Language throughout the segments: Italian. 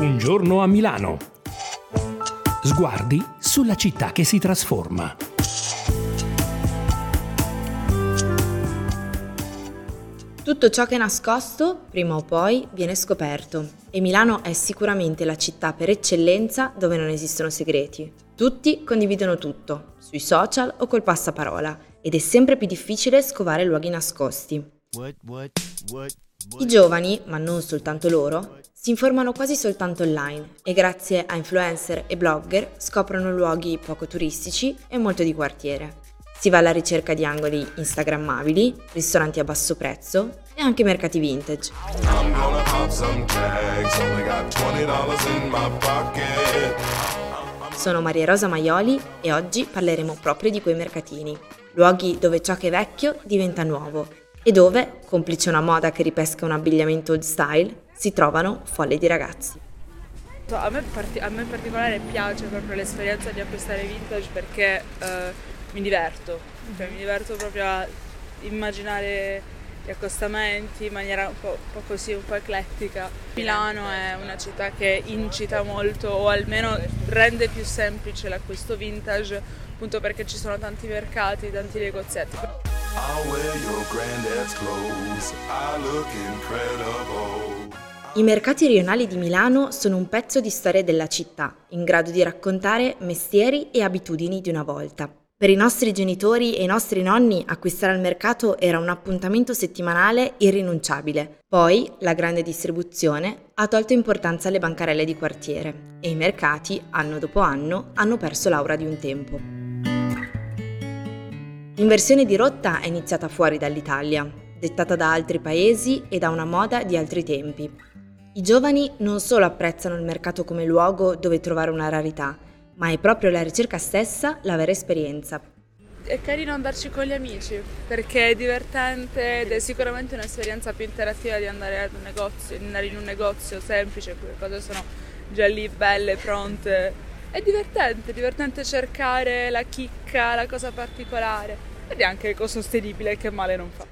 Un giorno a Milano. Sguardi sulla città che si trasforma. Tutto ciò che è nascosto, prima o poi, viene scoperto e Milano è sicuramente la città per eccellenza dove non esistono segreti. Tutti condividono tutto, sui social o col passaparola, ed è sempre più difficile scovare luoghi nascosti. I giovani, ma non soltanto loro, si informano quasi soltanto online e grazie a influencer e blogger scoprono luoghi poco turistici e molto di quartiere. Si va alla ricerca di angoli instagrammabili, ristoranti a basso prezzo e anche mercati vintage. Sono Maria Rosa Maioli e oggi parleremo proprio di quei mercatini, luoghi dove ciò che è vecchio diventa nuovo e dove, complice una moda che ripesca un abbigliamento old style, si trovano folle di ragazzi. A me, parti- a me in particolare piace proprio l'esperienza di acquistare vintage perché eh, mi diverto, cioè, mi diverto proprio a immaginare gli accostamenti in maniera un po', un po', così, un po' eclettica. Milano è una città che incita molto o almeno rende più semplice l'acquisto vintage appunto perché ci sono tanti mercati, tanti negozietti. I mercati rionali di Milano sono un pezzo di storia della città, in grado di raccontare mestieri e abitudini di una volta. Per i nostri genitori e i nostri nonni acquistare al mercato era un appuntamento settimanale irrinunciabile. Poi la grande distribuzione ha tolto importanza alle bancarelle di quartiere e i mercati, anno dopo anno, hanno perso l'aura di un tempo. L'inversione di rotta è iniziata fuori dall'Italia, dettata da altri paesi e da una moda di altri tempi. I giovani non solo apprezzano il mercato come luogo dove trovare una rarità, ma è proprio la ricerca stessa la vera esperienza. È carino andarci con gli amici perché è divertente ed è sicuramente un'esperienza più interattiva di andare, negozio, andare in un negozio semplice, le cose sono già lì belle, pronte. È divertente, è divertente cercare la chicca, la cosa particolare ed è anche ecosostenibile che male non fa.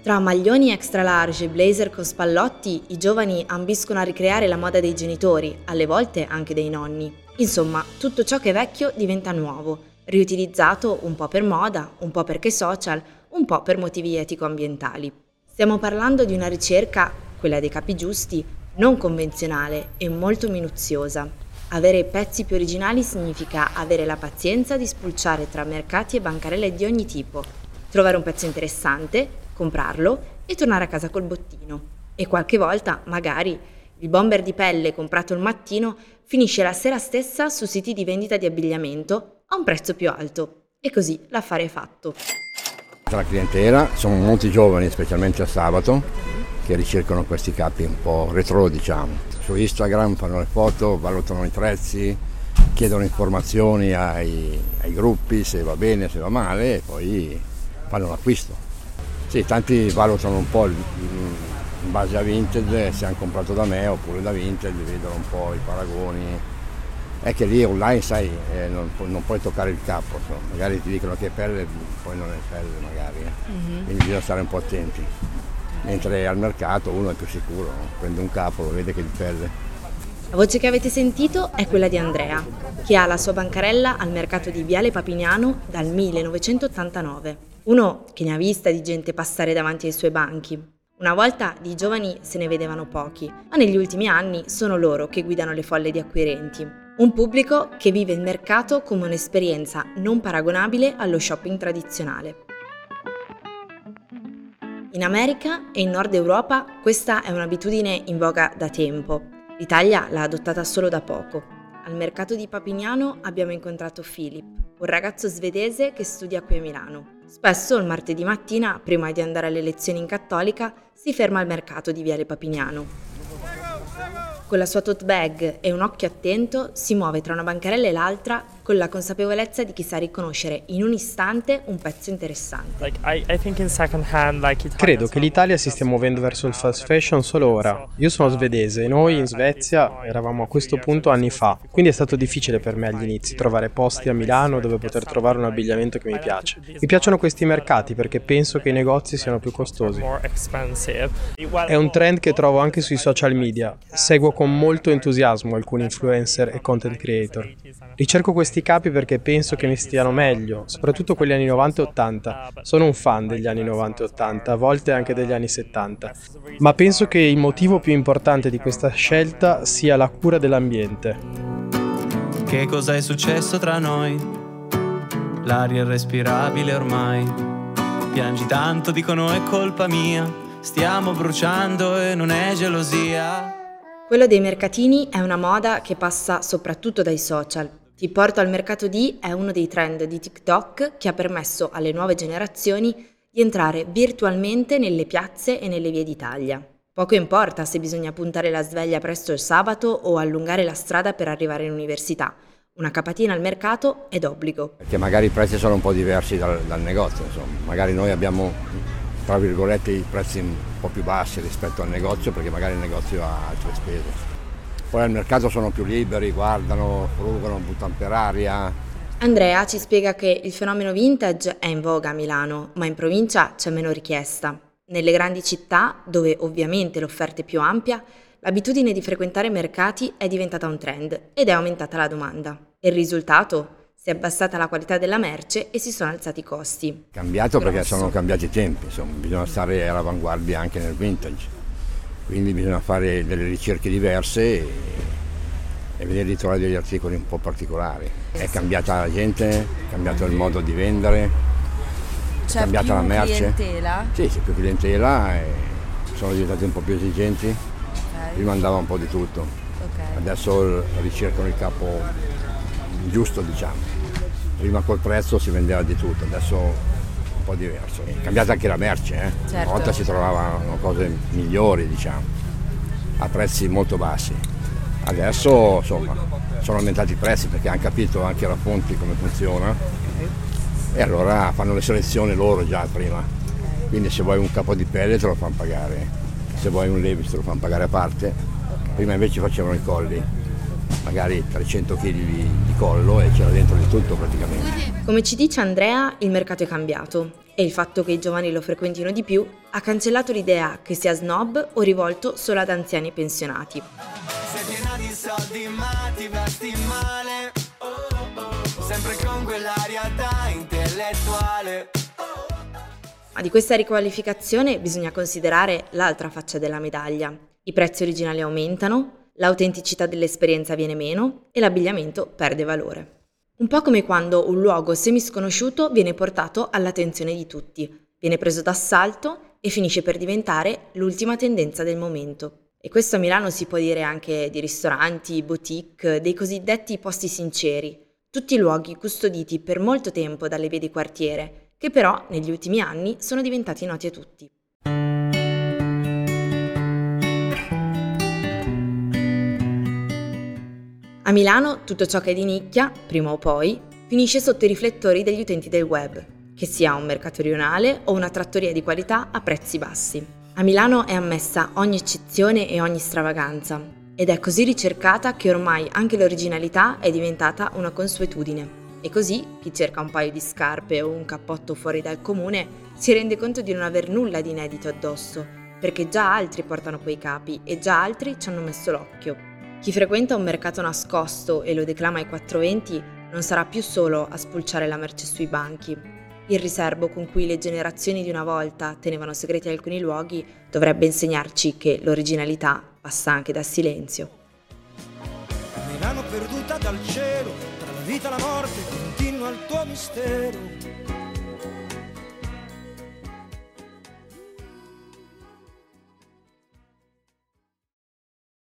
Tra maglioni extra large e blazer con spallotti, i giovani ambiscono a ricreare la moda dei genitori, alle volte anche dei nonni. Insomma, tutto ciò che è vecchio diventa nuovo, riutilizzato un po' per moda, un po' perché social, un po' per motivi etico-ambientali. Stiamo parlando di una ricerca, quella dei capi giusti, non convenzionale e molto minuziosa. Avere i pezzi più originali significa avere la pazienza di spulciare tra mercati e bancarelle di ogni tipo, trovare un pezzo interessante, comprarlo e tornare a casa col bottino. E qualche volta, magari, il bomber di pelle comprato il mattino finisce la sera stessa su siti di vendita di abbigliamento a un prezzo più alto. E così l'affare è fatto. La clientela sono molti giovani, specialmente a sabato, che ricercano questi capi un po' retro, diciamo. Su Instagram fanno le foto, valutano i prezzi, chiedono informazioni ai, ai gruppi se va bene, se va male e poi fanno l'acquisto. Sì, tanti valutano un po' in base a vintage se hanno comprato da me oppure da vintage, vedono un po' i paragoni. È che lì online sai, eh, non, non, puoi toccare il capo, so. magari ti dicono che è pelle, poi non è pelle magari, eh. mm-hmm. quindi bisogna stare un po' attenti. Mentre al mercato uno è più sicuro, prende un capo, lo vede che è di pelle. La voce che avete sentito è quella di Andrea, che ha la sua bancarella al mercato di Viale Papignano dal 1989. Uno che ne ha vista di gente passare davanti ai suoi banchi. Una volta di giovani se ne vedevano pochi, ma negli ultimi anni sono loro che guidano le folle di acquirenti. Un pubblico che vive il mercato come un'esperienza non paragonabile allo shopping tradizionale. In America e in Nord Europa questa è un'abitudine in voga da tempo. L'Italia l'ha adottata solo da poco. Al mercato di Papignano abbiamo incontrato Philip, un ragazzo svedese che studia qui a Milano. Spesso il martedì mattina, prima di andare alle lezioni in cattolica, si ferma al mercato di Viale Papignano. Con la sua tote bag e un occhio attento si muove tra una bancarella e l'altra con la consapevolezza di chi sa riconoscere in un istante un pezzo interessante. Credo che l'Italia si stia muovendo verso il fast fashion solo ora. Io sono svedese e noi in Svezia eravamo a questo punto anni fa, quindi è stato difficile per me agli inizi trovare posti a Milano dove poter trovare un abbigliamento che mi piace. Mi piacciono questi mercati perché penso che i negozi siano più costosi. È un trend che trovo anche sui social media. Seguo con molto entusiasmo alcuni influencer e content creator. Ricerco questi capi perché penso che mi stiano meglio, soprattutto quelli anni 90 e 80. Sono un fan degli anni 90 e 80, a volte anche degli anni 70. Ma penso che il motivo più importante di questa scelta sia la cura dell'ambiente. Che cosa è successo tra noi? L'aria è respirabile ormai. Piangi tanto, dicono è colpa mia. Stiamo bruciando e non è gelosia. Quello dei mercatini è una moda che passa soprattutto dai social. Ti porto al mercato di è uno dei trend di TikTok che ha permesso alle nuove generazioni di entrare virtualmente nelle piazze e nelle vie d'Italia. Poco importa se bisogna puntare la sveglia presto il sabato o allungare la strada per arrivare in università. Una capatina al mercato è d'obbligo. Perché magari i prezzi sono un po' diversi dal, dal negozio, insomma. magari noi abbiamo tra virgolette i prezzi un po' più bassi rispetto al negozio perché magari il negozio ha altre spese. Poi al mercato sono più liberi, guardano, frugano, buttano per aria. Andrea ci spiega che il fenomeno vintage è in voga a Milano, ma in provincia c'è meno richiesta. Nelle grandi città, dove ovviamente l'offerta è più ampia, l'abitudine di frequentare mercati è diventata un trend ed è aumentata la domanda. Il risultato? si è abbassata la qualità della merce e si sono alzati i costi. Cambiato perché sono cambiati i tempi, insomma, bisogna stare all'avanguardia anche nel vintage, quindi bisogna fare delle ricerche diverse e, e vedere di trovare degli articoli un po' particolari. È cambiata la gente, è cambiato il modo di vendere, c'è è cambiata la merce. clientela? Sì, c'è più clientela e sono diventati un po' più esigenti. Okay. Prima andava un po' di tutto, ok. adesso ricercano il capo giusto diciamo prima col prezzo si vendeva di tutto, adesso po' diverso. È cambiata anche la merce, eh? Certo. una volta si trovavano cose migliori, diciamo, a prezzi molto bassi. Adesso insomma sono aumentati i prezzi perché hanno capito anche la Fonti come funziona e allora fanno le selezioni loro già prima. Quindi se vuoi un capo di pelle te lo fanno pagare, se vuoi un Levis te lo fanno pagare a parte. Prima invece facevano i colli, magari 300 kg di, di collo e c'era dentro di tutto praticamente. Come ci dice Andrea, il mercato è cambiato e il fatto che i giovani lo frequentino di più ha cancellato l'idea che sia snob o rivolto solo ad anziani pensionati. Sei piena di soldi ma ti vesti male. Oh, oh, sempre con quell'aria da intellettuale. Ma di questa riqualificazione bisogna considerare l'altra faccia della medaglia. I prezzi originali aumentano, l'autenticità dell'esperienza viene meno e l'abbigliamento perde valore. Un po' come quando un luogo semisconosciuto viene portato all'attenzione di tutti, viene preso d'assalto e finisce per diventare l'ultima tendenza del momento. E questo a Milano si può dire anche di ristoranti, boutique, dei cosiddetti posti sinceri, tutti luoghi custoditi per molto tempo dalle vie di quartiere, che però negli ultimi anni sono diventati noti a tutti. A Milano tutto ciò che è di nicchia, prima o poi, finisce sotto i riflettori degli utenti del web, che sia un mercato rionale o una trattoria di qualità a prezzi bassi. A Milano è ammessa ogni eccezione e ogni stravaganza, ed è così ricercata che ormai anche l'originalità è diventata una consuetudine. E così chi cerca un paio di scarpe o un cappotto fuori dal comune si rende conto di non aver nulla di inedito addosso, perché già altri portano quei capi e già altri ci hanno messo l'occhio. Chi frequenta un mercato nascosto e lo declama ai 420 non sarà più solo a spulciare la merce sui banchi. Il riservo con cui le generazioni di una volta tenevano segreti alcuni luoghi dovrebbe insegnarci che l'originalità passa anche dal silenzio. Milano perduta dal cielo, tra la vita e la morte continua il tuo mistero.